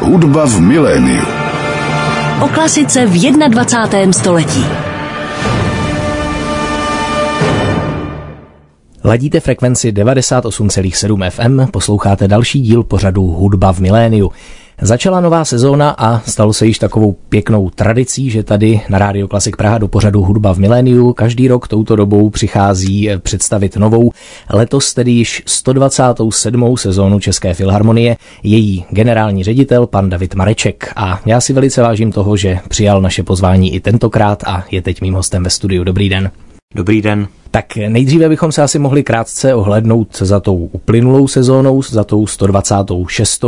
Hudba v miléniu. O klasice v 21. století. Ladíte frekvenci 98,7 FM, posloucháte další díl pořadu Hudba v miléniu. Začala nová sezóna a stalo se již takovou pěknou tradicí, že tady na Rádio Klasik Praha do pořadu Hudba v miléniu každý rok touto dobou přichází představit novou, letos tedy již 127. sezónu České filharmonie, její generální ředitel pan David Mareček. A já si velice vážím toho, že přijal naše pozvání i tentokrát a je teď mým hostem ve studiu. Dobrý den. Dobrý den. Tak nejdříve bychom se asi mohli krátce ohlednout za tou uplynulou sezónou, za tou 126.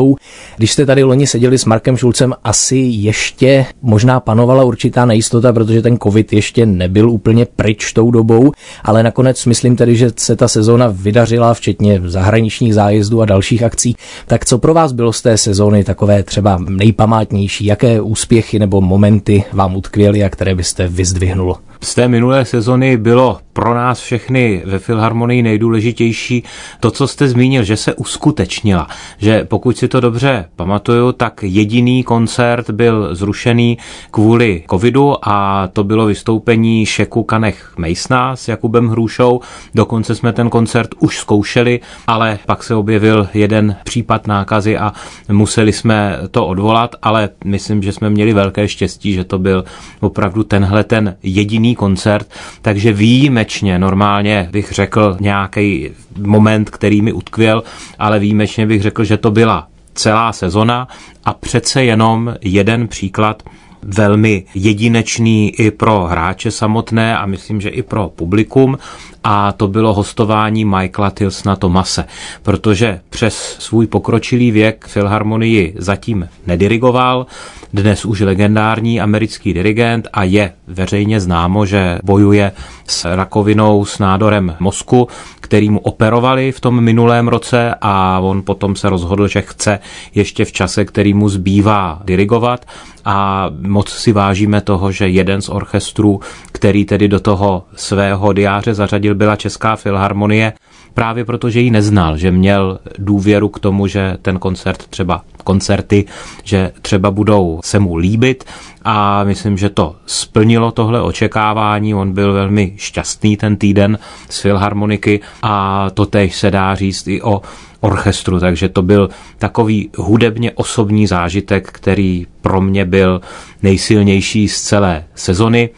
Když jste tady loni seděli s Markem Šulcem, asi ještě možná panovala určitá nejistota, protože ten covid ještě nebyl úplně pryč tou dobou, ale nakonec myslím tedy, že se ta sezóna vydařila, včetně zahraničních zájezdů a dalších akcí. Tak co pro vás bylo z té sezóny takové třeba nejpamátnější? Jaké úspěchy nebo momenty vám utkvěly a které byste vyzdvihnul? Z té minulé sezony bylo pro nás všechny ve Filharmonii nejdůležitější to, co jste zmínil, že se uskutečnila. Že pokud si to dobře pamatuju, tak jediný koncert byl zrušený kvůli covidu a to bylo vystoupení Šeku Kanech Mejsna s Jakubem Hrušou. Dokonce jsme ten koncert už zkoušeli, ale pak se objevil jeden případ nákazy a museli jsme to odvolat, ale myslím, že jsme měli velké štěstí, že to byl opravdu tenhle ten jediný koncert, takže výjimečně, normálně bych řekl nějaký moment, který mi utkvěl, ale výjimečně bych řekl, že to byla celá sezona a přece jenom jeden příklad velmi jedinečný i pro hráče samotné a myslím, že i pro publikum. A to bylo hostování Michaela Tilsna Tomase, protože přes svůj pokročilý věk Filharmonii zatím nedirigoval, dnes už legendární americký dirigent a je veřejně známo, že bojuje s rakovinou s nádorem mozku, který mu operovali v tom minulém roce a on potom se rozhodl, že chce ještě v čase, který mu zbývá dirigovat. A moc si vážíme toho, že jeden z orchestrů, který tedy do toho svého diáře zařadil, byla Česká filharmonie, právě protože ji neznal, že měl důvěru k tomu, že ten koncert třeba koncerty, že třeba budou se mu líbit. A myslím, že to splnilo tohle očekávání. On byl velmi šťastný ten týden z Filharmoniky a to tež se dá říct i o orchestru, takže to byl takový hudebně osobní zážitek, který pro mě byl nejsilnější z celé sezony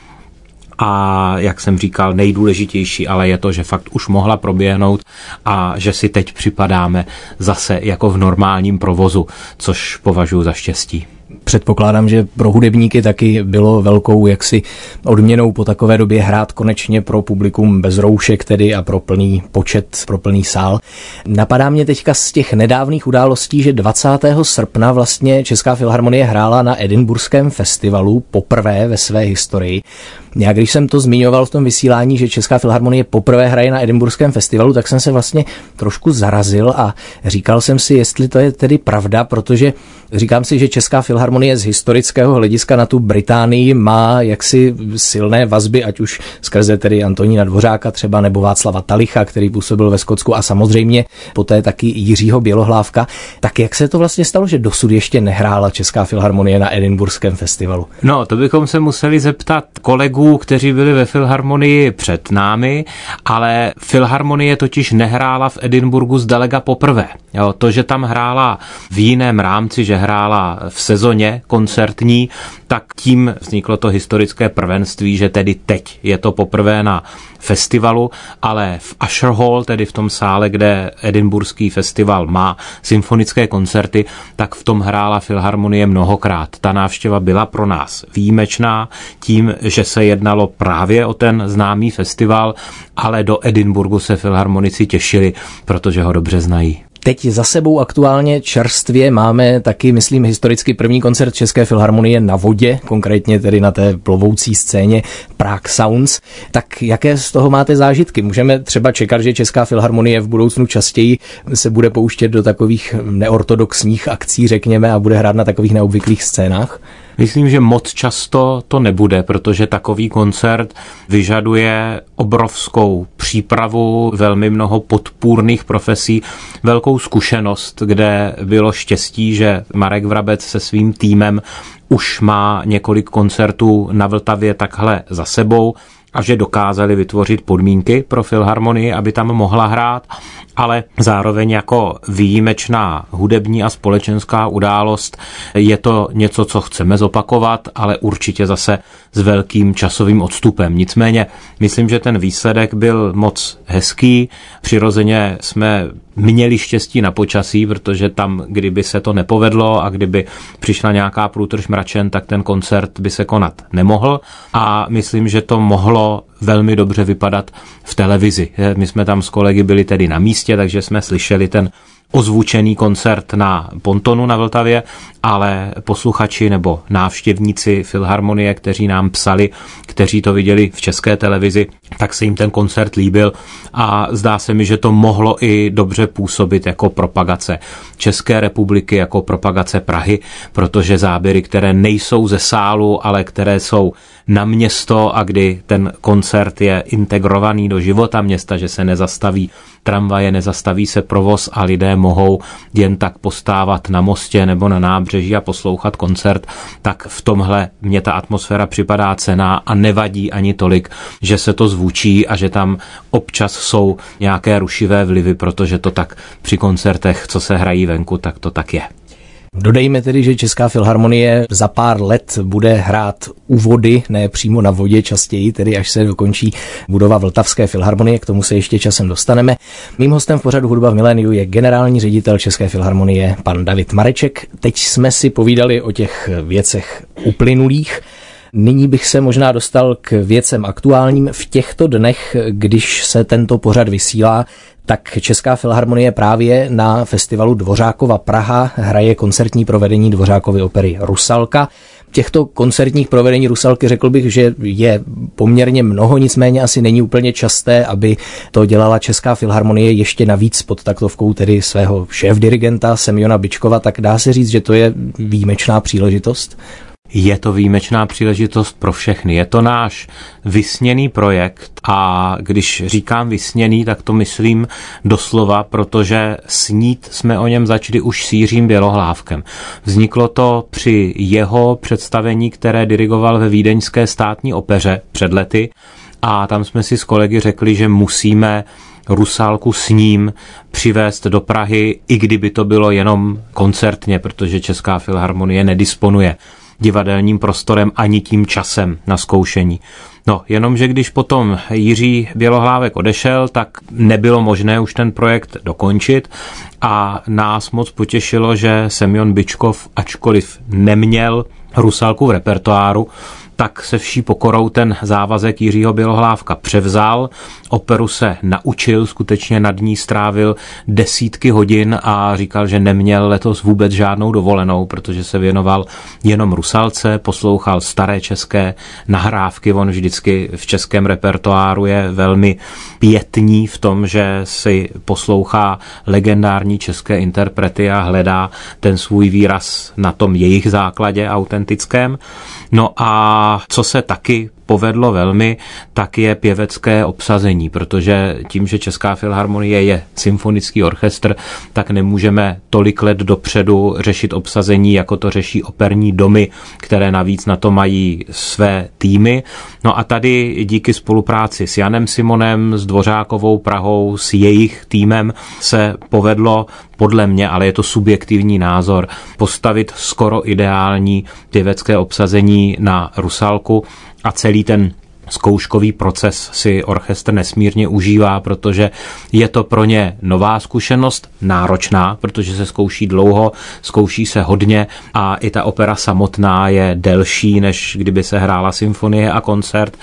a jak jsem říkal, nejdůležitější ale je to, že fakt už mohla proběhnout a že si teď připadáme zase jako v normálním provozu, což považuji za štěstí. Předpokládám, že pro hudebníky taky bylo velkou jaksi odměnou po takové době hrát konečně pro publikum bez roušek tedy a pro plný počet, pro plný sál. Napadá mě teďka z těch nedávných událostí, že 20. srpna vlastně Česká filharmonie hrála na Edinburském festivalu poprvé ve své historii. Já když jsem to zmiňoval v tom vysílání, že Česká filharmonie poprvé hraje na Edinburském festivalu, tak jsem se vlastně trošku zarazil a říkal jsem si, jestli to je tedy pravda, protože říkám si, že Česká filharmonie z historického hlediska na tu Británii má jaksi silné vazby, ať už skrze tedy Antonína Dvořáka třeba nebo Václava Talicha, který působil ve Skotsku a samozřejmě poté taky Jiřího Bělohlávka. Tak jak se to vlastně stalo, že dosud ještě nehrála Česká filharmonie na Edinburském festivalu? No, to bychom se museli zeptat kolegů kteří byli ve Filharmonii před námi, ale Filharmonie totiž nehrála v Edinburgu zdaleka poprvé. Jo, to, že tam hrála v jiném rámci, že hrála v sezóně koncertní, tak tím vzniklo to historické prvenství, že tedy teď je to poprvé na festivalu, ale v Usher Hall, tedy v tom sále, kde Edinburský festival má symfonické koncerty, tak v tom hrála Filharmonie mnohokrát. Ta návštěva byla pro nás výjimečná tím, že se jednalo právě o ten známý festival, ale do Edinburgu se filharmonici těšili, protože ho dobře znají. Teď za sebou aktuálně čerstvě máme taky, myslím, historicky první koncert České filharmonie na vodě, konkrétně tedy na té plovoucí scéně Prague Sounds. Tak jaké z toho máte zážitky? Můžeme třeba čekat, že Česká filharmonie v budoucnu častěji se bude pouštět do takových neortodoxních akcí, řekněme, a bude hrát na takových neobvyklých scénách? Myslím, že moc často to nebude, protože takový koncert vyžaduje obrovskou přípravu, velmi mnoho podpůrných profesí, velkou jinou zkušenost, kde bylo štěstí, že Marek Vrabec se svým týmem už má několik koncertů na Vltavě takhle za sebou a že dokázali vytvořit podmínky pro Filharmonii, aby tam mohla hrát, ale zároveň jako výjimečná hudební a společenská událost je to něco, co chceme zopakovat, ale určitě zase s velkým časovým odstupem. Nicméně myslím, že ten výsledek byl moc hezký. Přirozeně jsme měli štěstí na počasí, protože tam, kdyby se to nepovedlo a kdyby přišla nějaká průtrž mračen, tak ten koncert by se konat nemohl a myslím, že to mohlo velmi dobře vypadat v televizi. My jsme tam s kolegy byli tedy na místě, takže jsme slyšeli ten ozvučený koncert na Pontonu na Vltavě, ale posluchači nebo návštěvníci Filharmonie, kteří nám psali, kteří to viděli v české televizi, tak se jim ten koncert líbil a zdá se mi, že to mohlo i dobře působit jako propagace České republiky, jako propagace Prahy, protože záběry, které nejsou ze sálu, ale které jsou na město a kdy ten koncert je integrovaný do života města, že se nezastaví tramvaje, nezastaví se provoz a lidé mohou jen tak postávat na mostě nebo na nábřeží a poslouchat koncert, tak v tomhle mě ta atmosféra připadá cená a nevadí ani tolik, že se to zvučí a že tam občas jsou nějaké rušivé vlivy, protože to tak při koncertech, co se hrají venku, tak to tak je. Dodejme tedy, že Česká filharmonie za pár let bude hrát u vody, ne přímo na vodě častěji, tedy až se dokončí budova Vltavské filharmonie, k tomu se ještě časem dostaneme. Mým hostem v pořadu Hudba v miléniu je generální ředitel České filharmonie, pan David Mareček. Teď jsme si povídali o těch věcech uplynulých. Nyní bych se možná dostal k věcem aktuálním. V těchto dnech, když se tento pořad vysílá, tak Česká filharmonie právě na festivalu Dvořákova Praha hraje koncertní provedení Dvořákovy opery Rusalka. Těchto koncertních provedení Rusalky řekl bych, že je poměrně mnoho, nicméně asi není úplně časté, aby to dělala Česká filharmonie ještě navíc pod taktovkou tedy svého šéf-dirigenta Semiona Bičkova, tak dá se říct, že to je výjimečná příležitost? Je to výjimečná příležitost pro všechny. Je to náš vysněný projekt a když říkám vysněný, tak to myslím doslova, protože snít jsme o něm začali už s Jiřím Bělohlávkem. Vzniklo to při jeho představení, které dirigoval ve Vídeňské státní opeře před lety a tam jsme si s kolegy řekli, že musíme Rusálku s ním přivést do Prahy, i kdyby to bylo jenom koncertně, protože Česká filharmonie nedisponuje divadelním prostorem ani tím časem na zkoušení. No, jenomže když potom Jiří Bělohlávek odešel, tak nebylo možné už ten projekt dokončit a nás moc potěšilo, že Semyon Byčkov, ačkoliv neměl Rusalku v repertoáru, tak se vší pokorou ten závazek Jiřího Bělohlávka převzal. Operu se naučil, skutečně nad ní strávil desítky hodin a říkal, že neměl letos vůbec žádnou dovolenou, protože se věnoval jenom Rusalce, poslouchal staré české nahrávky. On vždycky v českém repertoáru je velmi pětní v tom, že si poslouchá legendární české interprety a hledá ten svůj výraz na tom jejich základě autentickém. No a co se taky povedlo velmi, tak je pěvecké obsazení, protože tím, že Česká filharmonie je symfonický orchestr, tak nemůžeme tolik let dopředu řešit obsazení, jako to řeší operní domy, které navíc na to mají své týmy. No a tady díky spolupráci s Janem Simonem, s Dvořákovou Prahou, s jejich týmem se povedlo podle mě, ale je to subjektivní názor, postavit skoro ideální pěvecké obsazení na Rusalku a celý ten zkouškový proces si orchestr nesmírně užívá, protože je to pro ně nová zkušenost, náročná, protože se zkouší dlouho, zkouší se hodně a i ta opera samotná je delší, než kdyby se hrála symfonie a koncert,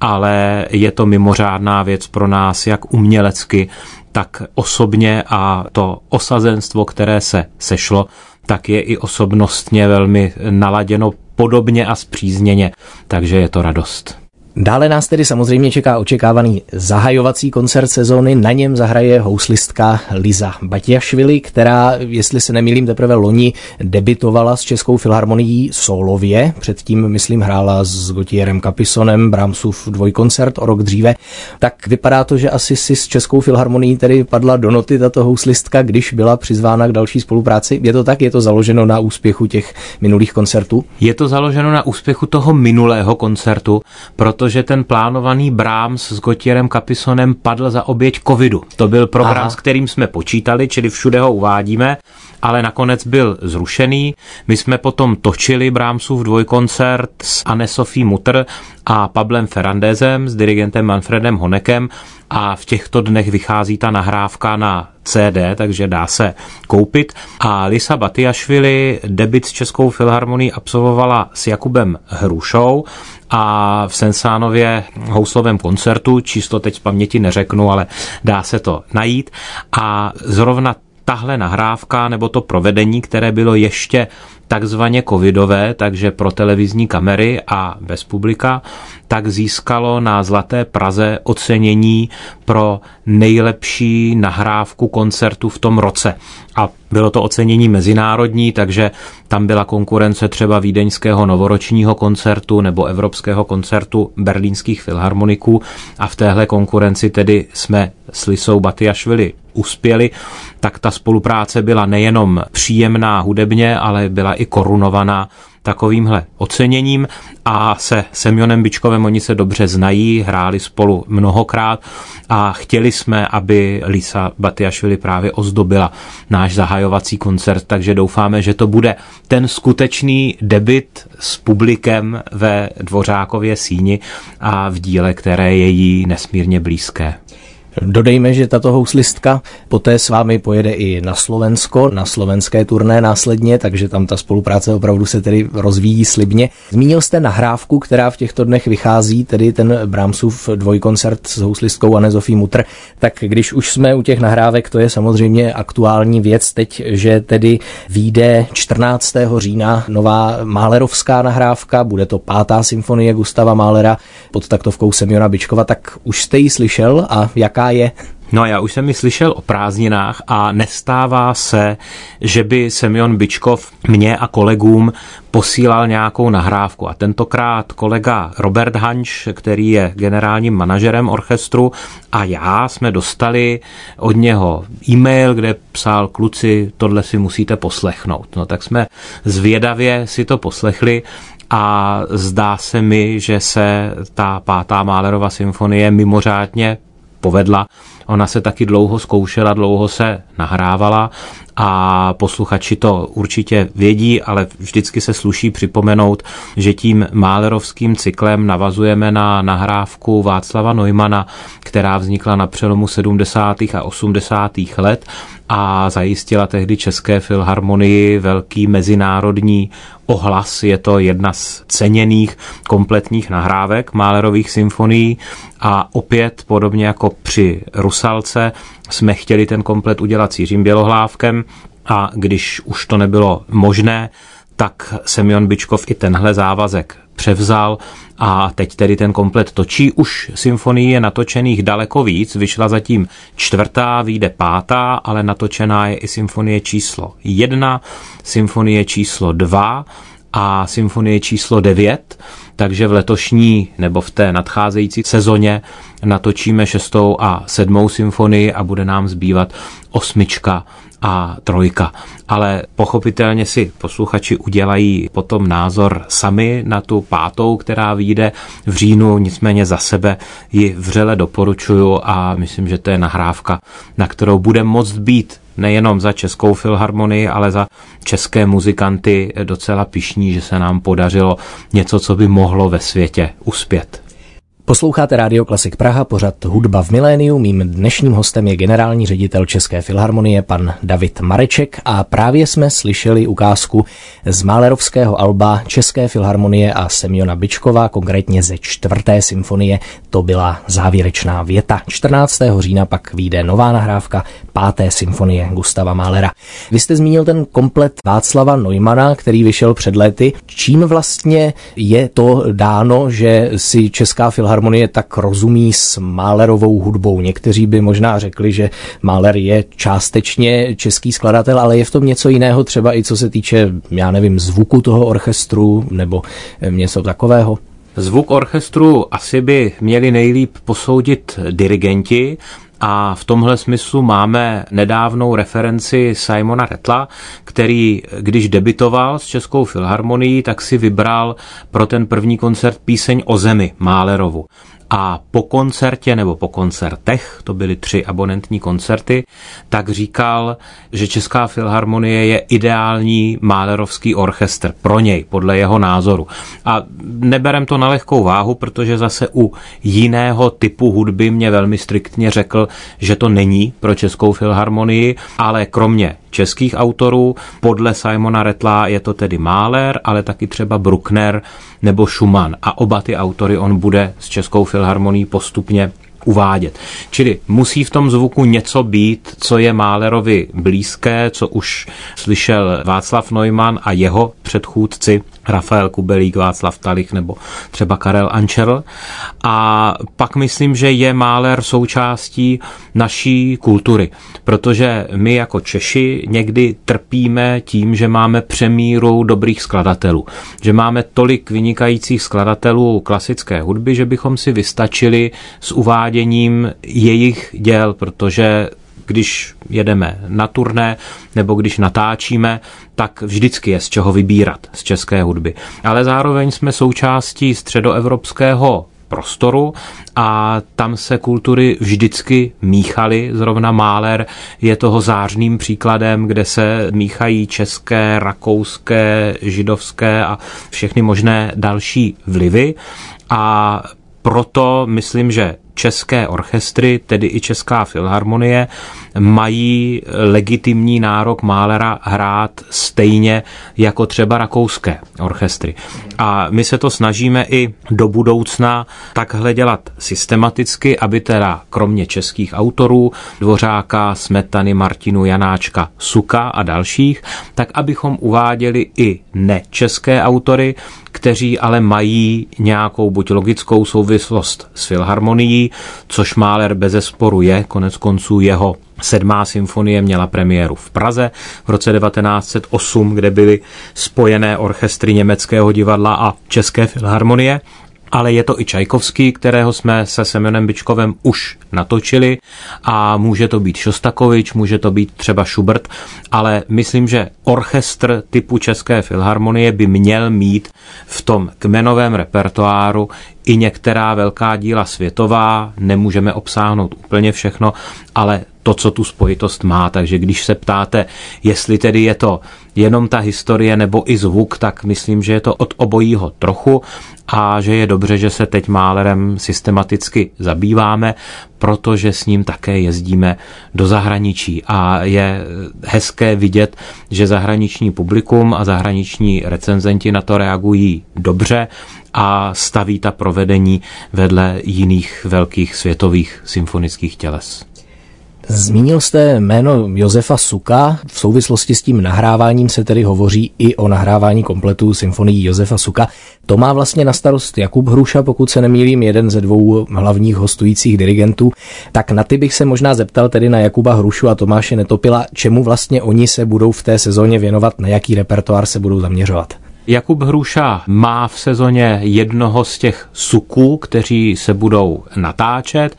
ale je to mimořádná věc pro nás, jak umělecky, tak osobně a to osazenstvo, které se sešlo, tak je i osobnostně velmi naladěno podobně a zpřízněně, takže je to radost. Dále nás tedy samozřejmě čeká očekávaný zahajovací koncert sezóny. Na něm zahraje houslistka Liza Batiašvili, která, jestli se nemýlím, teprve loni debitovala s Českou filharmonií solově. Předtím, myslím, hrála s Gotierem Capisonem Brahmsův dvojkoncert o rok dříve. Tak vypadá to, že asi si s Českou filharmonií tedy padla do noty tato houslistka, když byla přizvána k další spolupráci. Je to tak? Je to založeno na úspěchu těch minulých koncertů? Je to založeno na úspěchu toho minulého koncertu, protože ten plánovaný Brahms s Gotierem Capisonem padl za oběť covidu. To byl program, Aha. s kterým jsme počítali, čili všude ho uvádíme, ale nakonec byl zrušený. My jsme potom točili Brahmsův dvojkoncert s Anne Sophie Mutter a Pablem Ferrandezem, s dirigentem Manfredem Honekem a v těchto dnech vychází ta nahrávka na CD, takže dá se koupit. A Lisa Batiašvili debit s Českou filharmonií absolvovala s Jakubem Hrušou a v Sensánově houslovém koncertu, číslo teď z paměti neřeknu, ale dá se to najít. A zrovna tahle nahrávka nebo to provedení, které bylo ještě takzvaně covidové, takže pro televizní kamery a bez publika, tak získalo na Zlaté Praze ocenění pro nejlepší nahrávku koncertu v tom roce. A bylo to ocenění mezinárodní, takže tam byla konkurence třeba vídeňského novoročního koncertu nebo evropského koncertu berlínských filharmoniků. A v téhle konkurenci tedy jsme s Lisou Batiašvili uspěli, tak ta spolupráce byla nejenom příjemná hudebně, ale byla i korunovaná takovýmhle oceněním a se Semionem Bičkovem oni se dobře znají, hráli spolu mnohokrát a chtěli jsme, aby Lisa Batiašvili právě ozdobila náš zahajovací koncert, takže doufáme, že to bude ten skutečný debit s publikem ve Dvořákově síni a v díle, které je jí nesmírně blízké. Dodejme, že tato houslistka poté s vámi pojede i na Slovensko, na slovenské turné následně, takže tam ta spolupráce opravdu se tedy rozvíjí slibně. Zmínil jste nahrávku, která v těchto dnech vychází, tedy ten Brahmsův dvojkoncert s houslistkou Anne Zofí Mutr. Tak když už jsme u těch nahrávek, to je samozřejmě aktuální věc teď, že tedy vyjde 14. října nová Málerovská nahrávka, bude to pátá symfonie Gustava Málera pod taktovkou Semiona Bičkova, tak už jste ji slyšel a jaká je? No já už jsem mi slyšel o prázdninách a nestává se, že by Semyon Bičkov mě a kolegům posílal nějakou nahrávku. A tentokrát kolega Robert Hanš, který je generálním manažerem orchestru a já jsme dostali od něho e-mail, kde psal kluci, tohle si musíte poslechnout. No tak jsme zvědavě si to poslechli a zdá se mi, že se ta pátá Málerova symfonie mimořádně povedla. Ona se taky dlouho zkoušela, dlouho se nahrávala a posluchači to určitě vědí, ale vždycky se sluší připomenout, že tím málerovským cyklem navazujeme na nahrávku Václava Neumana, která vznikla na přelomu 70. a 80. let a zajistila tehdy České filharmonii velký mezinárodní ohlas. Je to jedna z ceněných kompletních nahrávek Málerových symfonií a opět podobně jako při Rusalce jsme chtěli ten komplet udělat s Jiřím Bělohlávkem a když už to nebylo možné, tak Semyon Bičkov i tenhle závazek převzal a teď tedy ten komplet točí. Už symfonii je natočených daleko víc, vyšla zatím čtvrtá, vyjde pátá, ale natočená je i symfonie číslo jedna, symfonie číslo dva a symfonie číslo 9, takže v letošní nebo v té nadcházející sezóně natočíme šestou a sedmou symfonii a bude nám zbývat osmička a trojka. Ale pochopitelně si posluchači udělají potom názor sami na tu pátou, která vyjde v říjnu, nicméně za sebe ji vřele doporučuju a myslím, že to je nahrávka, na kterou bude moct být nejenom za Českou filharmonii, ale za české muzikanty docela pišní, že se nám podařilo něco, co by mohlo ve světě uspět. Posloucháte Rádio Klasik Praha, pořad Hudba v miléniu. Mým dnešním hostem je generální ředitel České filharmonie, pan David Mareček a právě jsme slyšeli ukázku z Málerovského alba České filharmonie a Semiona Bičkova, konkrétně ze čtvrté symfonie. To byla závěrečná věta. 14. října pak vyjde nová nahrávka páté symfonie Gustava Málera. Vy jste zmínil ten komplet Václava Neumana, který vyšel před lety. Čím vlastně je to dáno, že si Česká filharmonie tak rozumí s Málerovou hudbou? Někteří by možná řekli, že Máler je částečně český skladatel, ale je v tom něco jiného, třeba i co se týče, já nevím, zvuku toho orchestru nebo něco takového? Zvuk orchestru asi by měli nejlíp posoudit dirigenti, a v tomhle smyslu máme nedávnou referenci Simona Retla, který, když debitoval s Českou filharmonií, tak si vybral pro ten první koncert píseň o zemi Málerovu a po koncertě nebo po koncertech, to byly tři abonentní koncerty, tak říkal, že Česká filharmonie je ideální málerovský orchestr pro něj, podle jeho názoru. A neberem to na lehkou váhu, protože zase u jiného typu hudby mě velmi striktně řekl, že to není pro Českou filharmonii, ale kromě českých autorů. Podle Simona Retla je to tedy Mahler, ale taky třeba Bruckner nebo Schumann. A oba ty autory on bude s Českou filharmonií postupně uvádět. Čili musí v tom zvuku něco být, co je Málerovi blízké, co už slyšel Václav Neumann a jeho předchůdci Rafael Kubelík, Václav Talich nebo třeba Karel Ančerl. A pak myslím, že je Máler součástí naší kultury, protože my jako Češi někdy trpíme tím, že máme přemíru dobrých skladatelů, že máme tolik vynikajících skladatelů klasické hudby, že bychom si vystačili s uváděním jejich děl, protože když jedeme na turné nebo když natáčíme, tak vždycky je z čeho vybírat z české hudby. Ale zároveň jsme součástí středoevropského prostoru a tam se kultury vždycky míchaly. Zrovna Máler je toho zářným příkladem, kde se míchají české, rakouské, židovské a všechny možné další vlivy. A proto myslím, že české orchestry, tedy i Česká filharmonie, mají legitimní nárok Málera hrát stejně jako třeba rakouské orchestry. A my se to snažíme i do budoucna takhle dělat systematicky, aby teda kromě českých autorů, Dvořáka, Smetany, Martinu, Janáčka, Suka a dalších, tak abychom uváděli i nečeské autory, kteří ale mají nějakou buď logickou souvislost s filharmonií, což Máler bez sporu je, konec konců jeho Sedmá symfonie měla premiéru v Praze v roce 1908, kde byly spojené orchestry německého divadla a České filharmonie ale je to i Čajkovský, kterého jsme se Semenem Bičkovem už natočili a může to být Šostakovič, může to být třeba Schubert, ale myslím, že orchestr typu České filharmonie by měl mít v tom kmenovém repertoáru i některá velká díla světová, nemůžeme obsáhnout úplně všechno, ale to, co tu spojitost má. Takže když se ptáte, jestli tedy je to jenom ta historie nebo i zvuk, tak myslím, že je to od obojího trochu a že je dobře, že se teď Málerem systematicky zabýváme, protože s ním také jezdíme do zahraničí a je hezké vidět, že zahraniční publikum a zahraniční recenzenti na to reagují dobře a staví ta provedení vedle jiných velkých světových symfonických těles. Zmínil jste jméno Josefa Suka. V souvislosti s tím nahráváním se tedy hovoří i o nahrávání kompletu symfonií Josefa Suka. To má vlastně na starost Jakub Hruša, pokud se nemýlím, jeden ze dvou hlavních hostujících dirigentů. Tak na ty bych se možná zeptal tedy na Jakuba Hrušu a Tomáše Netopila, čemu vlastně oni se budou v té sezóně věnovat, na jaký repertoár se budou zaměřovat. Jakub Hruša má v sezóně jednoho z těch suků, kteří se budou natáčet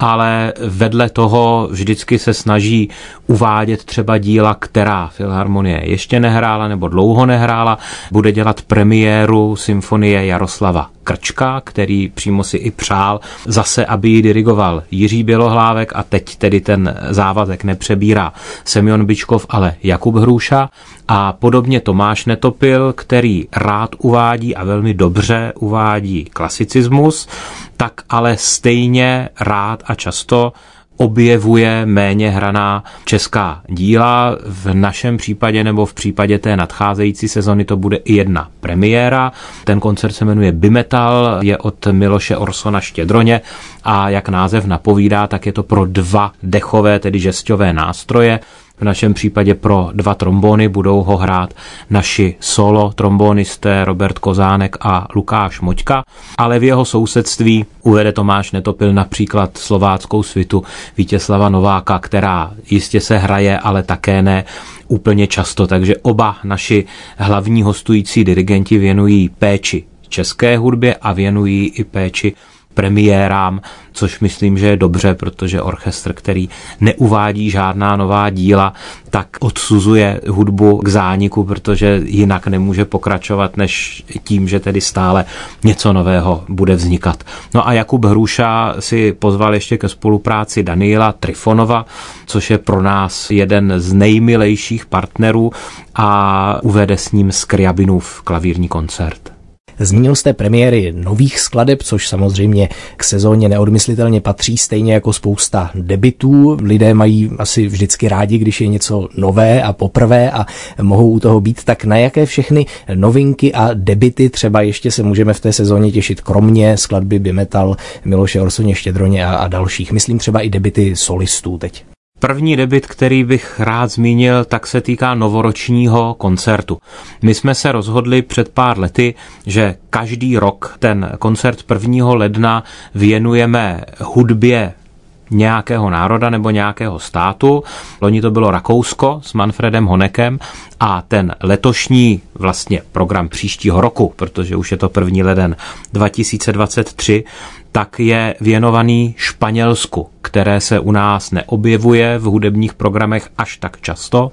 ale vedle toho vždycky se snaží uvádět třeba díla, která Filharmonie ještě nehrála nebo dlouho nehrála. Bude dělat premiéru symfonie Jaroslava Krčka, který přímo si i přál zase, aby ji dirigoval Jiří Bělohlávek. A teď tedy ten závazek nepřebírá Semyon Bičkov, ale Jakub Hruša. A podobně Tomáš Netopil, který rád uvádí a velmi dobře uvádí klasicismus, tak ale stejně rád a často objevuje méně hraná česká díla. V našem případě nebo v případě té nadcházející sezony to bude i jedna premiéra. Ten koncert se jmenuje Bimetal, je od Miloše Orsona Štědroně a jak název napovídá, tak je to pro dva dechové, tedy žesťové nástroje. V našem případě pro dva trombony budou ho hrát naši solo trombonisté Robert Kozánek a Lukáš Moťka, ale v jeho sousedství uvede Tomáš Netopil například slováckou svitu Vítězslava Nováka, která jistě se hraje, ale také ne úplně často, takže oba naši hlavní hostující dirigenti věnují péči české hudbě a věnují i péči premiérám, což myslím, že je dobře, protože orchestr, který neuvádí žádná nová díla, tak odsuzuje hudbu k zániku, protože jinak nemůže pokračovat, než tím, že tedy stále něco nového bude vznikat. No a Jakub Hruša si pozval ještě ke spolupráci Daniela Trifonova, což je pro nás jeden z nejmilejších partnerů a uvede s ním Skriabinův klavírní koncert. Zmínil jste premiéry nových skladeb, což samozřejmě k sezóně neodmyslitelně patří, stejně jako spousta debitů. Lidé mají asi vždycky rádi, když je něco nové a poprvé a mohou u toho být. Tak na jaké všechny novinky a debity třeba ještě se můžeme v té sezóně těšit, kromě skladby Bimetal, Miloše Orsoně Štědroně a, a dalších. Myslím třeba i debity solistů teď. První debit, který bych rád zmínil, tak se týká novoročního koncertu. My jsme se rozhodli před pár lety, že každý rok ten koncert 1. ledna věnujeme hudbě nějakého národa nebo nějakého státu. Loni to bylo Rakousko s Manfredem Honekem a ten letošní vlastně program příštího roku, protože už je to první leden 2023, tak je věnovaný Španělsku, které se u nás neobjevuje v hudebních programech až tak často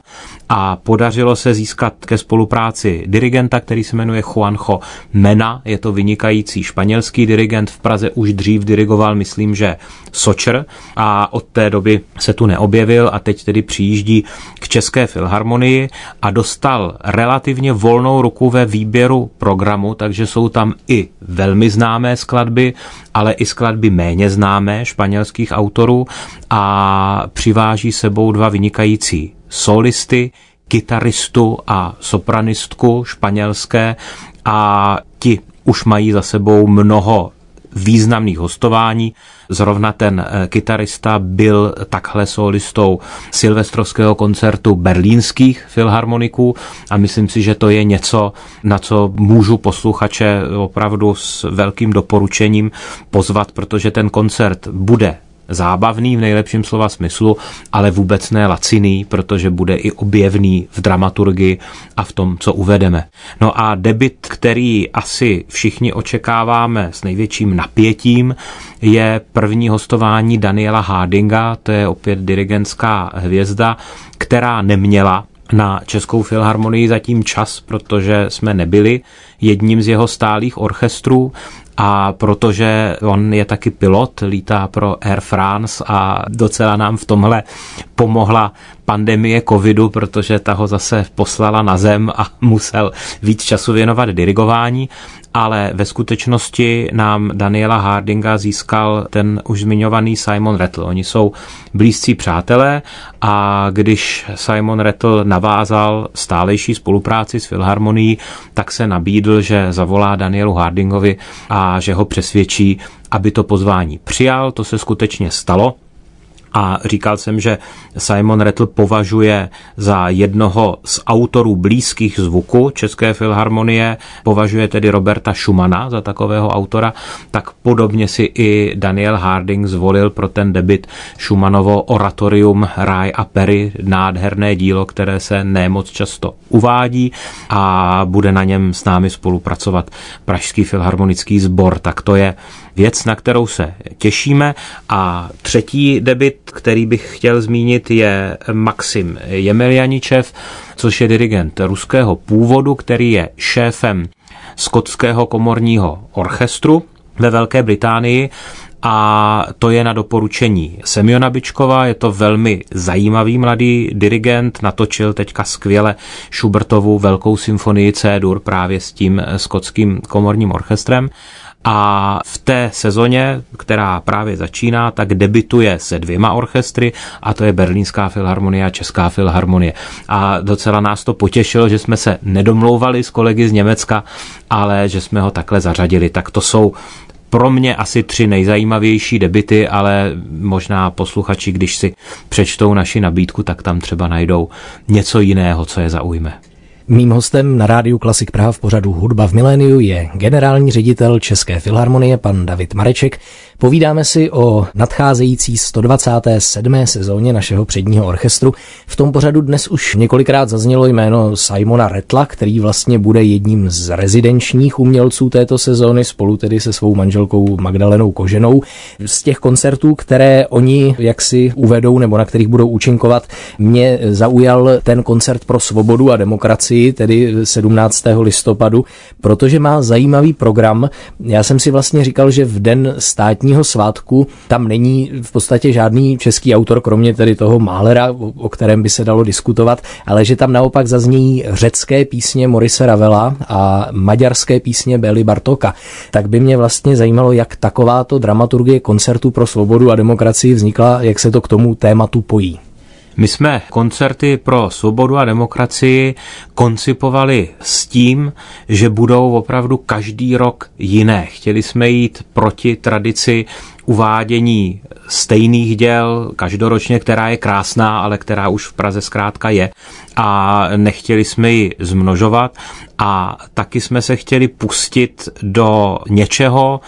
a podařilo se získat ke spolupráci dirigenta, který se jmenuje Juanjo Mena, je to vynikající španělský dirigent, v Praze už dřív dirigoval, myslím, že Sočer a od té doby se tu neobjevil a teď tedy přijíždí k České filharmonii a dostal relativně volnou ruku ve výběru programu, takže jsou tam i velmi známé skladby, ale i skladby méně známé španělských autorů a přiváží sebou dva vynikající solisty, kytaristu a sopranistku španělské a ti už mají za sebou mnoho významných hostování. Zrovna ten eh, kytarista byl takhle solistou silvestrovského koncertu berlínských filharmoniků a myslím si, že to je něco, na co můžu posluchače opravdu s velkým doporučením pozvat, protože ten koncert bude zábavný v nejlepším slova smyslu, ale vůbec ne laciný, protože bude i objevný v dramaturgii a v tom, co uvedeme. No a debit, který asi všichni očekáváme s největším napětím, je první hostování Daniela Hardinga, to je opět dirigentská hvězda, která neměla na Českou filharmonii zatím čas, protože jsme nebyli jedním z jeho stálých orchestrů a protože on je taky pilot, lítá pro Air France a docela nám v tomhle pomohla pandemie covidu, protože ta ho zase poslala na zem a musel víc času věnovat dirigování, ale ve skutečnosti nám Daniela Hardinga získal ten už zmiňovaný Simon Rattle. Oni jsou blízcí přátelé a když Simon Rattle navázal stálejší spolupráci s Filharmonií, tak se nabídl, že zavolá Danielu Hardingovi a že ho přesvědčí, aby to pozvání přijal. To se skutečně stalo a říkal jsem, že Simon Rattle považuje za jednoho z autorů blízkých zvuku České filharmonie, považuje tedy Roberta Schumana za takového autora, tak podobně si i Daniel Harding zvolil pro ten debit Schumanovo oratorium Ráj a Perry, nádherné dílo, které se nemoc často uvádí a bude na něm s námi spolupracovat Pražský filharmonický sbor. Tak to je věc, na kterou se těšíme. A třetí debit, který bych chtěl zmínit, je Maxim Jemelianičev, což je dirigent ruského původu, který je šéfem skotského komorního orchestru ve Velké Británii. A to je na doporučení Semiona Bičkova, je to velmi zajímavý mladý dirigent, natočil teďka skvěle Schubertovu velkou symfonii C-dur právě s tím skotským komorním orchestrem a v té sezóně, která právě začíná, tak debituje se dvěma orchestry a to je Berlínská filharmonie a Česká filharmonie. A docela nás to potěšilo, že jsme se nedomlouvali s kolegy z Německa, ale že jsme ho takhle zařadili. Tak to jsou pro mě asi tři nejzajímavější debity, ale možná posluchači, když si přečtou naši nabídku, tak tam třeba najdou něco jiného, co je zaujme. Mým hostem na rádiu Klasik Praha v pořadu Hudba v miléniu je generální ředitel České filharmonie pan David Mareček. Povídáme si o nadcházející 127. sezóně našeho předního orchestru. V tom pořadu dnes už několikrát zaznělo jméno Simona Retla, který vlastně bude jedním z rezidenčních umělců této sezóny, spolu tedy se svou manželkou Magdalenou Koženou. Z těch koncertů, které oni jaksi uvedou nebo na kterých budou účinkovat, mě zaujal ten koncert pro svobodu a demokracii, tedy 17. listopadu, protože má zajímavý program. Já jsem si vlastně říkal, že v den státní státního svátku tam není v podstatě žádný český autor, kromě tedy toho Málera, o kterém by se dalo diskutovat, ale že tam naopak zaznějí řecké písně Morise Ravela a maďarské písně Bely Bartoka. Tak by mě vlastně zajímalo, jak takováto dramaturgie koncertu pro svobodu a demokracii vznikla, jak se to k tomu tématu pojí. My jsme koncerty pro svobodu a demokracii koncipovali s tím, že budou opravdu každý rok jiné. Chtěli jsme jít proti tradici uvádění stejných děl každoročně, která je krásná, ale která už v Praze zkrátka je. A nechtěli jsme ji zmnožovat a taky jsme se chtěli pustit do něčeho,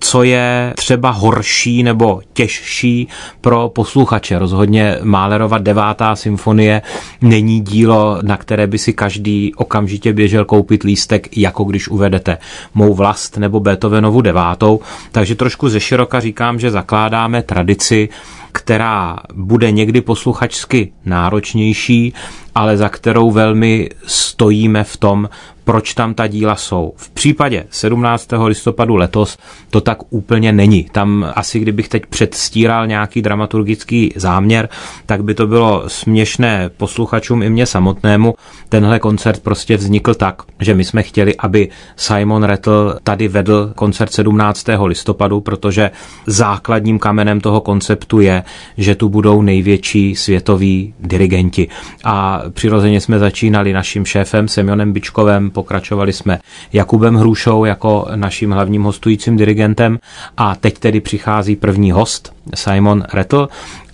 co je třeba horší nebo těžší pro posluchače. Rozhodně Málerova devátá symfonie není dílo, na které by si každý okamžitě běžel koupit lístek, jako když uvedete mou vlast nebo Beethovenovu devátou. Takže trošku ze široka říkám, že zakládáme tradici která bude někdy posluchačsky náročnější, ale za kterou velmi stojíme v tom, proč tam ta díla jsou. V případě 17. listopadu letos to tak úplně není. Tam asi kdybych teď předstíral nějaký dramaturgický záměr, tak by to bylo směšné posluchačům i mě samotnému. Tenhle koncert prostě vznikl tak, že my jsme chtěli, aby Simon Rattle tady vedl koncert 17. listopadu, protože základním kamenem toho konceptu je, že tu budou největší světoví dirigenti. A přirozeně jsme začínali naším šéfem Semionem Bičkovem, pokračovali jsme Jakubem Hrušou jako naším hlavním hostujícím dirigentem a teď tedy přichází první host, Simon Rettel,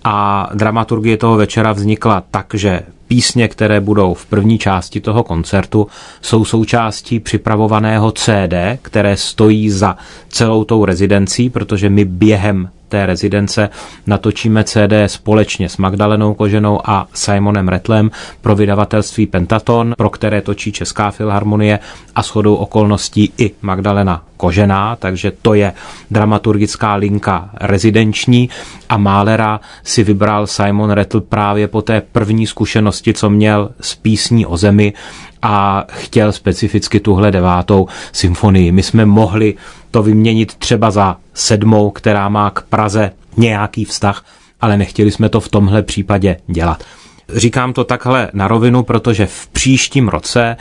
a dramaturgie toho večera vznikla tak, že písně, které budou v první části toho koncertu, jsou součástí připravovaného CD, které stojí za celou tou rezidencí, protože my během té rezidence. Natočíme CD společně s Magdalenou Koženou a Simonem Retlem pro vydavatelství Pentaton, pro které točí Česká filharmonie a shodou okolností i Magdalena Kožená, takže to je dramaturgická linka rezidenční a Málera si vybral Simon Retl právě po té první zkušenosti, co měl s písní o zemi a chtěl specificky tuhle devátou symfonii. My jsme mohli to vyměnit třeba za sedmou, která má k Praze nějaký vztah, ale nechtěli jsme to v tomhle případě dělat. Říkám to takhle na rovinu, protože v příštím roce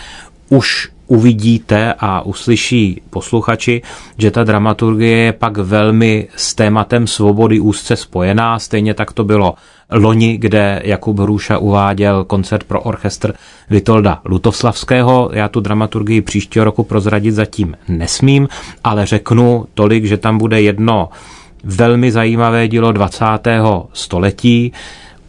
už uvidíte a uslyší posluchači, že ta dramaturgie je pak velmi s tématem svobody úzce spojená. Stejně tak to bylo loni, kde Jakub Hruša uváděl koncert pro orchestr Vitolda Lutovslavského. Já tu dramaturgii příštího roku prozradit zatím nesmím, ale řeknu tolik, že tam bude jedno velmi zajímavé dílo 20. století,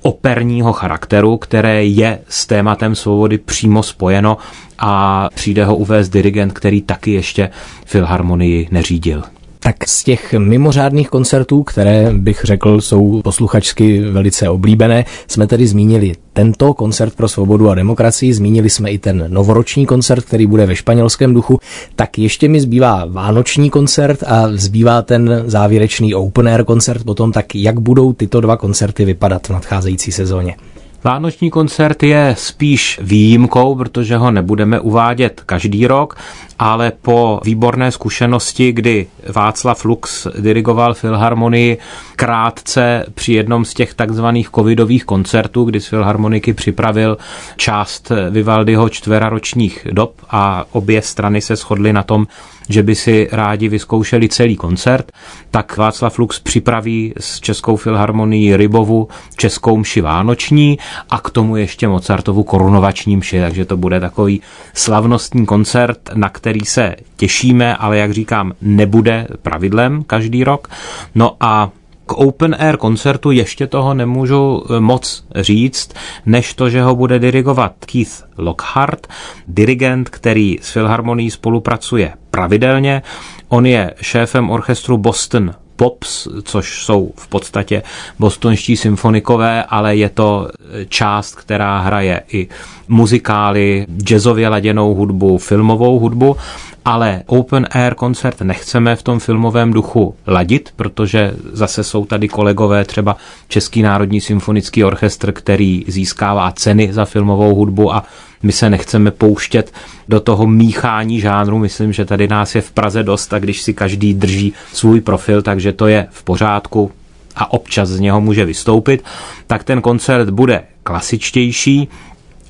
operního charakteru, které je s tématem svobody přímo spojeno a přijde ho uvést dirigent, který taky ještě filharmonii neřídil. Tak z těch mimořádných koncertů, které bych řekl jsou posluchačsky velice oblíbené, jsme tedy zmínili tento koncert pro svobodu a demokracii, zmínili jsme i ten novoroční koncert, který bude ve španělském duchu, tak ještě mi zbývá vánoční koncert a zbývá ten závěrečný open air koncert potom, tak jak budou tyto dva koncerty vypadat v nadcházející sezóně? Vánoční koncert je spíš výjimkou, protože ho nebudeme uvádět každý rok, ale po výborné zkušenosti, kdy Václav Lux dirigoval Filharmonii krátce při jednom z těch takzvaných covidových koncertů, kdy z Filharmoniky připravil část Vivaldiho čtveraročních dob a obě strany se shodly na tom, že by si rádi vyzkoušeli celý koncert, tak Václav Lux připraví s Českou filharmonií Rybovu českou mši vánoční a k tomu ještě Mozartovu korunovační mši, takže to bude takový slavnostní koncert, na který se těšíme, ale jak říkám, nebude pravidlem každý rok. No a k open air koncertu ještě toho nemůžu eh, moc říct, než to, že ho bude dirigovat Keith Lockhart, dirigent, který s Filharmonií spolupracuje pravidelně. On je šéfem orchestru Boston Pops, což jsou v podstatě bostonští symfonikové, ale je to část, která hraje i muzikály, jazzově laděnou hudbu, filmovou hudbu ale open air koncert nechceme v tom filmovém duchu ladit, protože zase jsou tady kolegové, třeba Český národní symfonický orchestr, který získává ceny za filmovou hudbu a my se nechceme pouštět do toho míchání žánru. Myslím, že tady nás je v Praze dost a když si každý drží svůj profil, takže to je v pořádku a občas z něho může vystoupit, tak ten koncert bude klasičtější,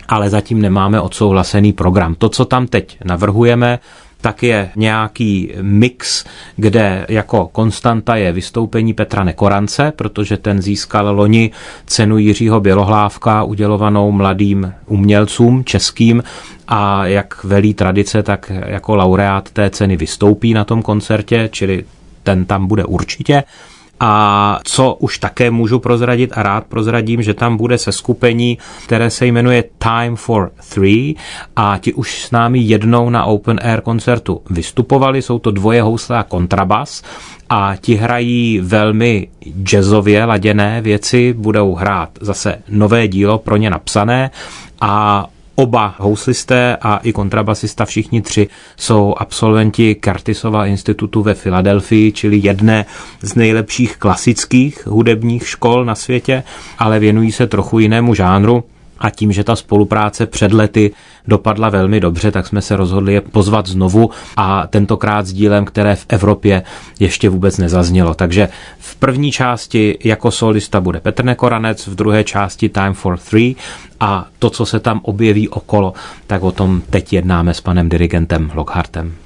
ale zatím nemáme odsouhlasený program. To, co tam teď navrhujeme, tak je nějaký mix, kde jako konstanta je vystoupení Petra Nekorance, protože ten získal loni cenu Jiřího Bělohlávka udělovanou mladým umělcům českým a jak velí tradice, tak jako laureát té ceny vystoupí na tom koncertě, čili ten tam bude určitě. A co už také můžu prozradit a rád prozradím, že tam bude se skupení, které se jmenuje Time for Three a ti už s námi jednou na Open Air koncertu vystupovali, jsou to dvoje housle a kontrabas a ti hrají velmi jazzově laděné věci, budou hrát zase nové dílo pro ně napsané a Oba houslisté a i kontrabasista, všichni tři, jsou absolventi Curtisova institutu ve Filadelfii, čili jedné z nejlepších klasických hudebních škol na světě, ale věnují se trochu jinému žánru a tím, že ta spolupráce před lety dopadla velmi dobře, tak jsme se rozhodli je pozvat znovu a tentokrát s dílem, které v Evropě ještě vůbec nezaznělo. Takže v první části jako solista bude Petr Nekoranec, v druhé části Time for Three a to, co se tam objeví okolo, tak o tom teď jednáme s panem dirigentem Lockhartem.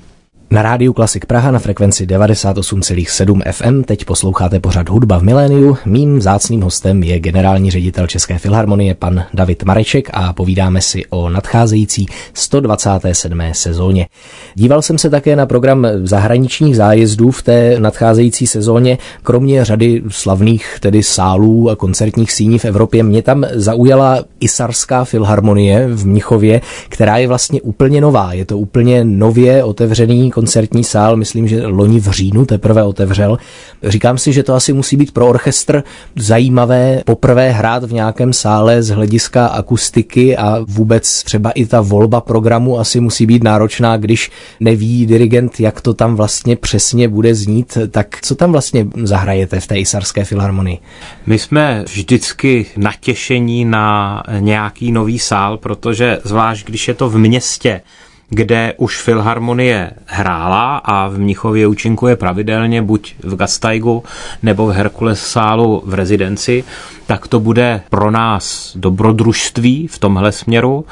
Na rádiu Klasik Praha na frekvenci 98,7 FM teď posloucháte pořad Hudba v miléniu. Mým zácným hostem je generální ředitel České filharmonie pan David Mareček a povídáme si o nadcházející 127. sezóně. Díval jsem se také na program zahraničních zájezdů v té nadcházející sezóně. Kromě řady slavných tedy sálů a koncertních síní v Evropě mě tam zaujala Isarská filharmonie v Mnichově, která je vlastně úplně nová. Je to úplně nově otevřený koncertní sál, myslím, že loni v říjnu teprve otevřel. Říkám si, že to asi musí být pro orchestr zajímavé poprvé hrát v nějakém sále z hlediska akustiky a vůbec třeba i ta volba programu asi musí být náročná, když neví dirigent, jak to tam vlastně přesně bude znít. Tak co tam vlastně zahrajete v té Isarské filharmonii? My jsme vždycky natěšení na nějaký nový sál, protože zvlášť když je to v městě, kde už Filharmonie hrála a v Mnichově účinkuje pravidelně buď v Gastaigu nebo v Herkules sálu v rezidenci, tak to bude pro nás dobrodružství v tomhle směru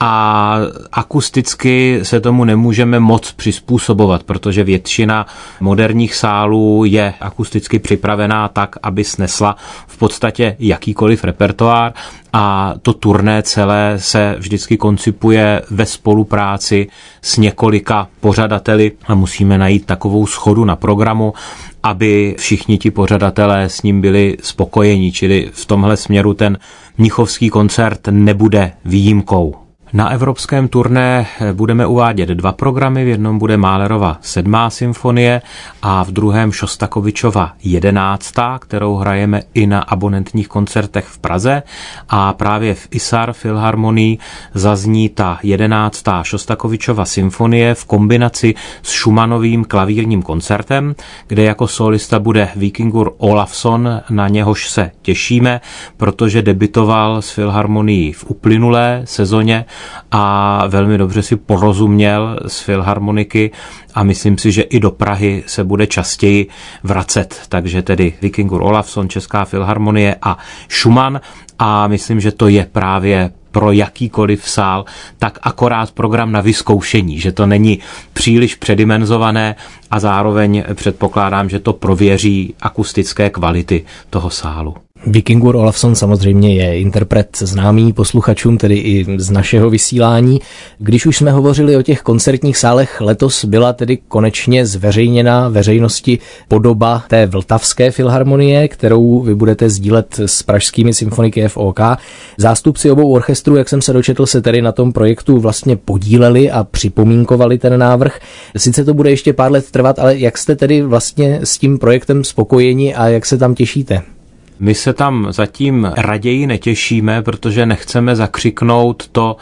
a akusticky se tomu nemůžeme moc přizpůsobovat, protože většina moderních sálů je akusticky připravená tak, aby snesla v podstatě jakýkoliv repertoár a to turné celé se vždycky koncipuje ve spolupráci s několika pořadateli a musíme najít takovou schodu na programu, aby všichni ti pořadatelé s ním byli spokojeni, čili v tomhle směru ten Mnichovský koncert nebude výjimkou. Na evropském turné budeme uvádět dva programy, v jednom bude Málerova sedmá symfonie a v druhém Šostakovičova jedenáctá, kterou hrajeme i na abonentních koncertech v Praze. A právě v Isar Filharmonii zazní ta jedenáctá Šostakovičova symfonie v kombinaci s Schumannovým klavírním koncertem, kde jako solista bude Vikingur Olafsson, na něhož se těšíme, protože debitoval s Filharmonií v uplynulé sezóně a velmi dobře si porozuměl z filharmoniky a myslím si, že i do Prahy se bude častěji vracet. Takže tedy Vikingur Olafsson, Česká filharmonie a Schumann a myslím, že to je právě pro jakýkoliv sál, tak akorát program na vyzkoušení, že to není příliš předimenzované a zároveň předpokládám, že to prověří akustické kvality toho sálu. Vikingur Olafsson samozřejmě je interpret známý posluchačům, tedy i z našeho vysílání. Když už jsme hovořili o těch koncertních sálech, letos byla tedy konečně zveřejněna veřejnosti podoba té Vltavské filharmonie, kterou vy budete sdílet s pražskými symfoniky FOK. Zástupci obou orchestrů, jak jsem se dočetl, se tedy na tom projektu vlastně podíleli a připomínkovali ten návrh. Sice to bude ještě pár let trvat, ale jak jste tedy vlastně s tím projektem spokojeni a jak se tam těšíte? My se tam zatím raději netěšíme, protože nechceme zakřiknout to,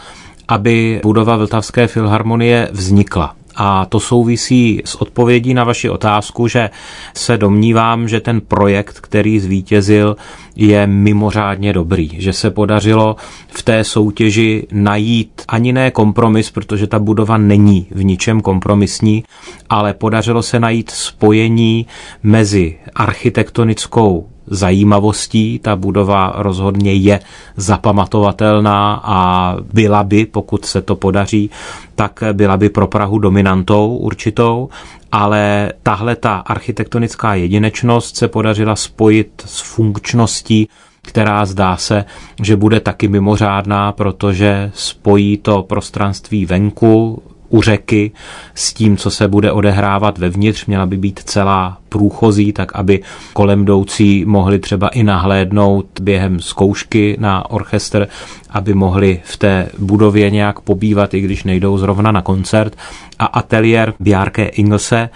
aby budova Vltavské filharmonie vznikla. A to souvisí s odpovědí na vaši otázku, že se domnívám, že ten projekt, který zvítězil, je mimořádně dobrý. Že se podařilo v té soutěži najít ani ne kompromis, protože ta budova není v ničem kompromisní, ale podařilo se najít spojení mezi architektonickou zajímavostí. Ta budova rozhodně je zapamatovatelná a byla by, pokud se to podaří, tak byla by pro Prahu dominantou určitou, ale tahle ta architektonická jedinečnost se podařila spojit s funkčností která zdá se, že bude taky mimořádná, protože spojí to prostranství venku, u řeky s tím, co se bude odehrávat vevnitř. Měla by být celá průchozí, tak aby kolem jdoucí mohli třeba i nahlédnout během zkoušky na orchestr, aby mohli v té budově nějak pobývat, i když nejdou zrovna na koncert. A ateliér Bjarke Ingelse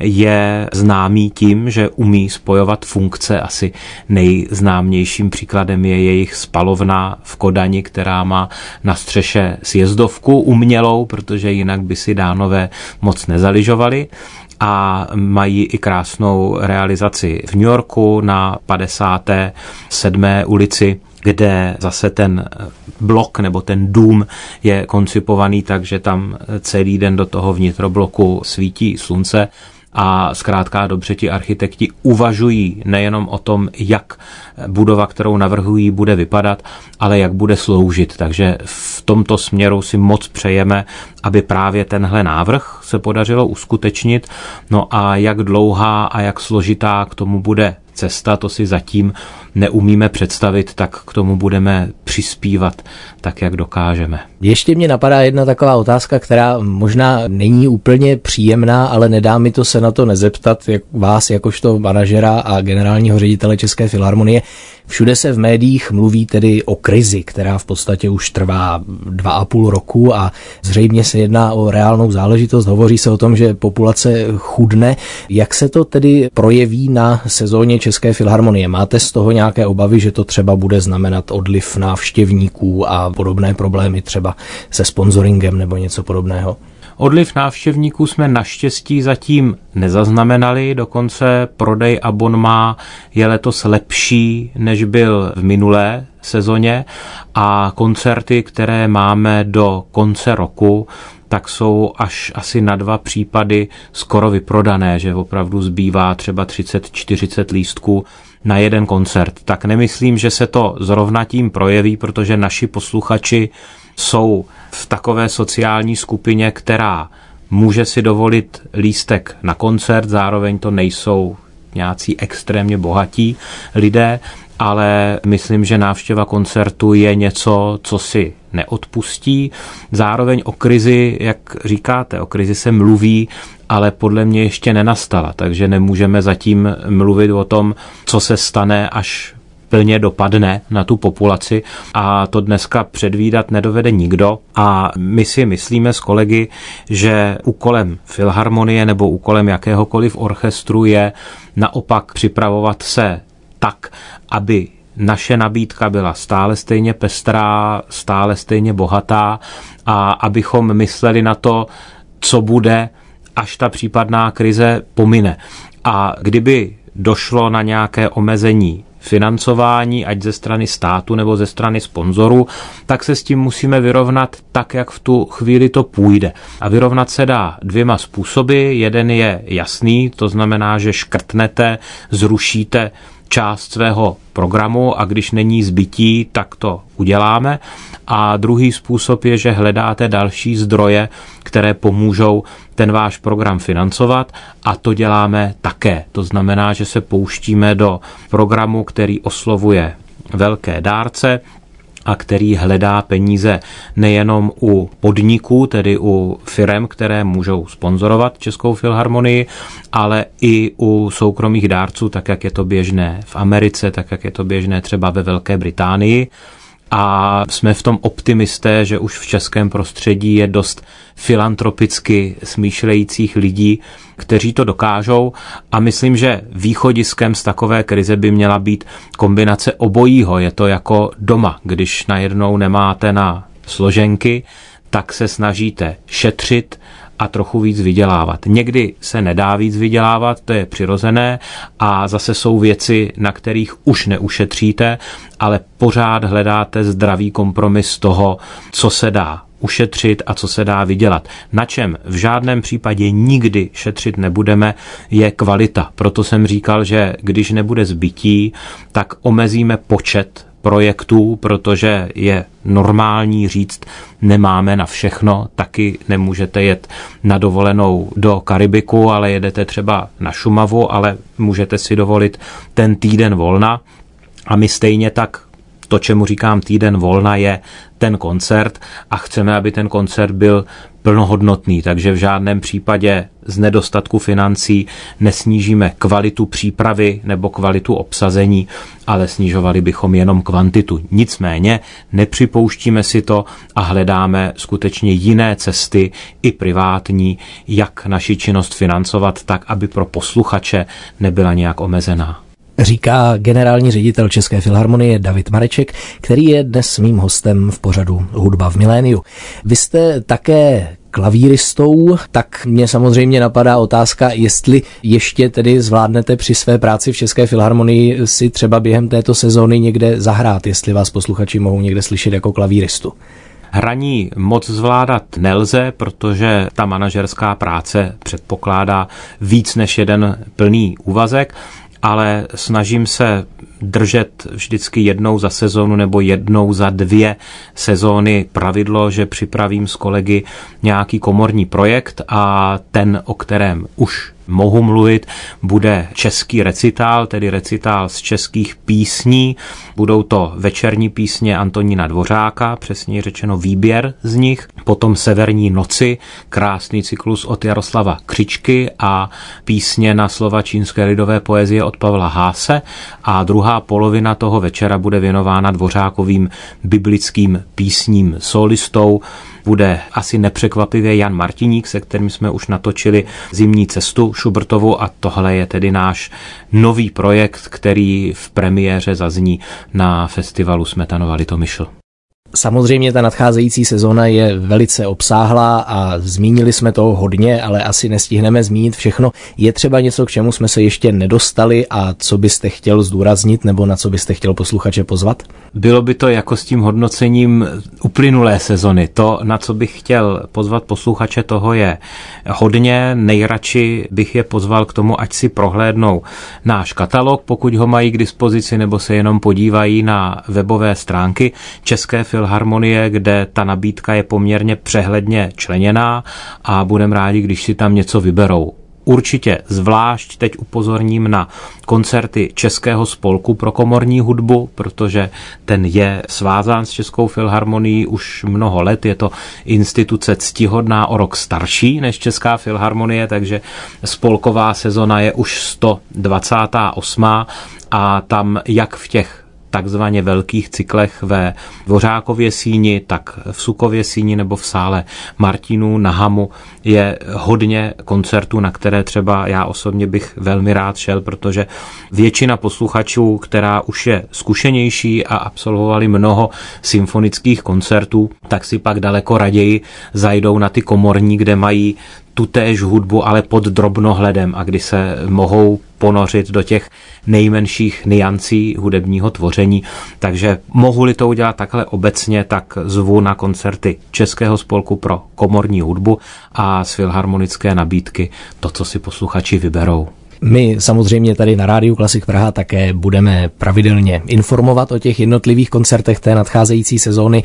je známý tím, že umí spojovat funkce. Asi nejznámějším příkladem je jejich spalovna v Kodani, která má na střeše sjezdovku umělou, protože jinak by si dánové moc nezaližovali a mají i krásnou realizaci v New Yorku na 57. ulici kde zase ten blok nebo ten dům je koncipovaný tak, že tam celý den do toho vnitrobloku svítí slunce a zkrátka dobře ti architekti uvažují nejenom o tom, jak budova, kterou navrhují, bude vypadat, ale jak bude sloužit. Takže v tomto směru si moc přejeme, aby právě tenhle návrh se podařilo uskutečnit. No a jak dlouhá a jak složitá k tomu bude cesta, to si zatím neumíme představit, tak k tomu budeme přispívat tak, jak dokážeme. Ještě mě napadá jedna taková otázka, která možná není úplně příjemná, ale nedá mi to se na to nezeptat, jak vás jakožto manažera a generálního ředitele České filharmonie. Všude se v médiích mluví tedy o krizi, která v podstatě už trvá dva a půl roku a zřejmě se jedná o reálnou záležitost. Hovoří se o tom, že populace chudne. Jak se to tedy projeví na sezóně České filharmonie? Máte z toho nějaké obavy, že to třeba bude znamenat odliv návštěvníků a podobné problémy třeba se sponsoringem nebo něco podobného? Odliv návštěvníků jsme naštěstí zatím nezaznamenali, dokonce prodej abonmá je letos lepší, než byl v minulé sezóně a koncerty, které máme do konce roku, tak jsou až asi na dva případy skoro vyprodané, že opravdu zbývá třeba 30-40 lístků na jeden koncert. Tak nemyslím, že se to zrovna tím projeví, protože naši posluchači jsou v takové sociální skupině, která může si dovolit lístek na koncert, zároveň to nejsou nějací extrémně bohatí lidé, ale myslím, že návštěva koncertu je něco, co si neodpustí. Zároveň o krizi, jak říkáte, o krizi se mluví, ale podle mě ještě nenastala, takže nemůžeme zatím mluvit o tom, co se stane, až plně dopadne na tu populaci a to dneska předvídat nedovede nikdo a my si myslíme s kolegy, že úkolem filharmonie nebo úkolem jakéhokoliv orchestru je naopak připravovat se tak, aby naše nabídka byla stále stejně pestrá, stále stejně bohatá a abychom mysleli na to, co bude, až ta případná krize pomine. A kdyby došlo na nějaké omezení financování, ať ze strany státu nebo ze strany sponzorů, tak se s tím musíme vyrovnat tak, jak v tu chvíli to půjde. A vyrovnat se dá dvěma způsoby. Jeden je jasný, to znamená, že škrtnete, zrušíte část svého programu a když není zbytí, tak to uděláme. A druhý způsob je, že hledáte další zdroje, které pomůžou ten váš program financovat a to děláme také. To znamená, že se pouštíme do programu, který oslovuje velké dárce, a který hledá peníze nejenom u podniků, tedy u firm, které můžou sponzorovat Českou filharmonii, ale i u soukromých dárců, tak jak je to běžné v Americe, tak jak je to běžné třeba ve Velké Británii a jsme v tom optimisté, že už v českém prostředí je dost filantropicky smýšlejících lidí, kteří to dokážou a myslím, že východiskem z takové krize by měla být kombinace obojího. Je to jako doma, když najednou nemáte na složenky, tak se snažíte šetřit, a trochu víc vydělávat. Někdy se nedá víc vydělávat, to je přirozené a zase jsou věci, na kterých už neušetříte, ale pořád hledáte zdravý kompromis toho, co se dá ušetřit a co se dá vydělat. Na čem v žádném případě nikdy šetřit nebudeme, je kvalita. Proto jsem říkal, že když nebude zbytí, tak omezíme počet projektů, protože je normální říct, nemáme na všechno, taky nemůžete jet na dovolenou do Karibiku, ale jedete třeba na Šumavu, ale můžete si dovolit ten týden volna. A my stejně tak to, čemu říkám týden volna, je ten koncert a chceme, aby ten koncert byl plnohodnotný, takže v žádném případě z nedostatku financí nesnížíme kvalitu přípravy nebo kvalitu obsazení, ale snižovali bychom jenom kvantitu. Nicméně nepřipouštíme si to a hledáme skutečně jiné cesty, i privátní, jak naši činnost financovat tak, aby pro posluchače nebyla nějak omezená. Říká generální ředitel České filharmonie David Mareček, který je dnes mým hostem v pořadu Hudba v miléniu. Vy jste také klavíristou, tak mě samozřejmě napadá otázka, jestli ještě tedy zvládnete při své práci v České filharmonii si třeba během této sezóny někde zahrát, jestli vás posluchači mohou někde slyšet jako klavíristu. Hraní moc zvládat nelze, protože ta manažerská práce předpokládá víc než jeden plný úvazek ale snažím se držet vždycky jednou za sezónu nebo jednou za dvě sezóny pravidlo, že připravím s kolegy nějaký komorní projekt a ten, o kterém už mohu mluvit, bude český recitál, tedy recitál z českých písní. Budou to večerní písně Antonína Dvořáka, přesně řečeno výběr z nich, potom Severní noci, krásný cyklus od Jaroslava Křičky a písně na slova čínské lidové poezie od Pavla Háse a druhá polovina toho večera bude věnována Dvořákovým biblickým písním solistou bude asi nepřekvapivě Jan Martiník, se kterým jsme už natočili zimní cestu Šubertovu a tohle je tedy náš nový projekt, který v premiéře zazní na festivalu Smetanova Litomyšl. Samozřejmě ta nadcházející sezóna je velice obsáhlá a zmínili jsme toho hodně, ale asi nestihneme zmínit všechno. Je třeba něco, k čemu jsme se ještě nedostali a co byste chtěl zdůraznit nebo na co byste chtěl posluchače pozvat? Bylo by to jako s tím hodnocením uplynulé sezony. To, na co bych chtěl pozvat posluchače, toho je hodně. Nejradši bych je pozval k tomu, ať si prohlédnou náš katalog, pokud ho mají k dispozici, nebo se jenom podívají na webové stránky České filharmonie, kde ta nabídka je poměrně přehledně členěná a budeme rádi, když si tam něco vyberou. Určitě zvlášť teď upozorním na koncerty Českého spolku pro komorní hudbu, protože ten je svázán s Českou filharmonií už mnoho let. Je to instituce ctihodná o rok starší než Česká filharmonie, takže spolková sezona je už 128. a tam jak v těch takzvaně velkých cyklech ve Dvořákově síni, tak v Sukově síni nebo v sále Martinů na Hamu je hodně koncertů, na které třeba já osobně bych velmi rád šel, protože většina posluchačů, která už je zkušenější a absolvovali mnoho symfonických koncertů, tak si pak daleko raději zajdou na ty komorní, kde mají tutéž hudbu, ale pod drobnohledem a kdy se mohou ponořit do těch nejmenších niancí hudebního tvoření. Takže mohu-li to udělat takhle obecně, tak zvu na koncerty Českého spolku pro komorní hudbu a z filharmonické nabídky to, co si posluchači vyberou. My samozřejmě tady na Rádiu Klasik Praha také budeme pravidelně informovat o těch jednotlivých koncertech té nadcházející sezóny.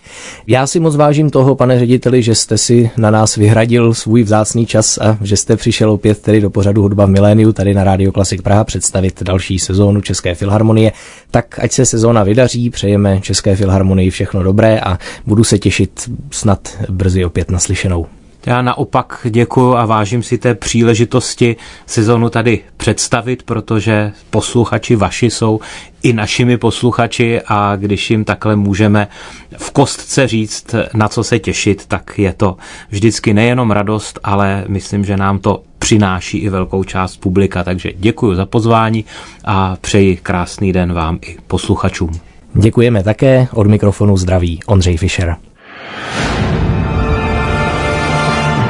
Já si moc vážím toho, pane řediteli, že jste si na nás vyhradil svůj vzácný čas a že jste přišel opět tedy do pořadu Hudba v miléniu tady na Rádiu Klasik Praha představit další sezónu České filharmonie. Tak ať se sezóna vydaří, přejeme České filharmonii všechno dobré a budu se těšit snad brzy opět naslyšenou. Já naopak děkuji a vážím si té příležitosti sezonu tady představit, protože posluchači vaši jsou i našimi posluchači a když jim takhle můžeme v kostce říct, na co se těšit, tak je to vždycky nejenom radost, ale myslím, že nám to přináší i velkou část publika. Takže děkuji za pozvání a přeji krásný den vám i posluchačům. Děkujeme také. Od mikrofonu zdraví Ondřej Fischer.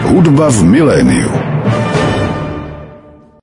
Hudba v miléniu.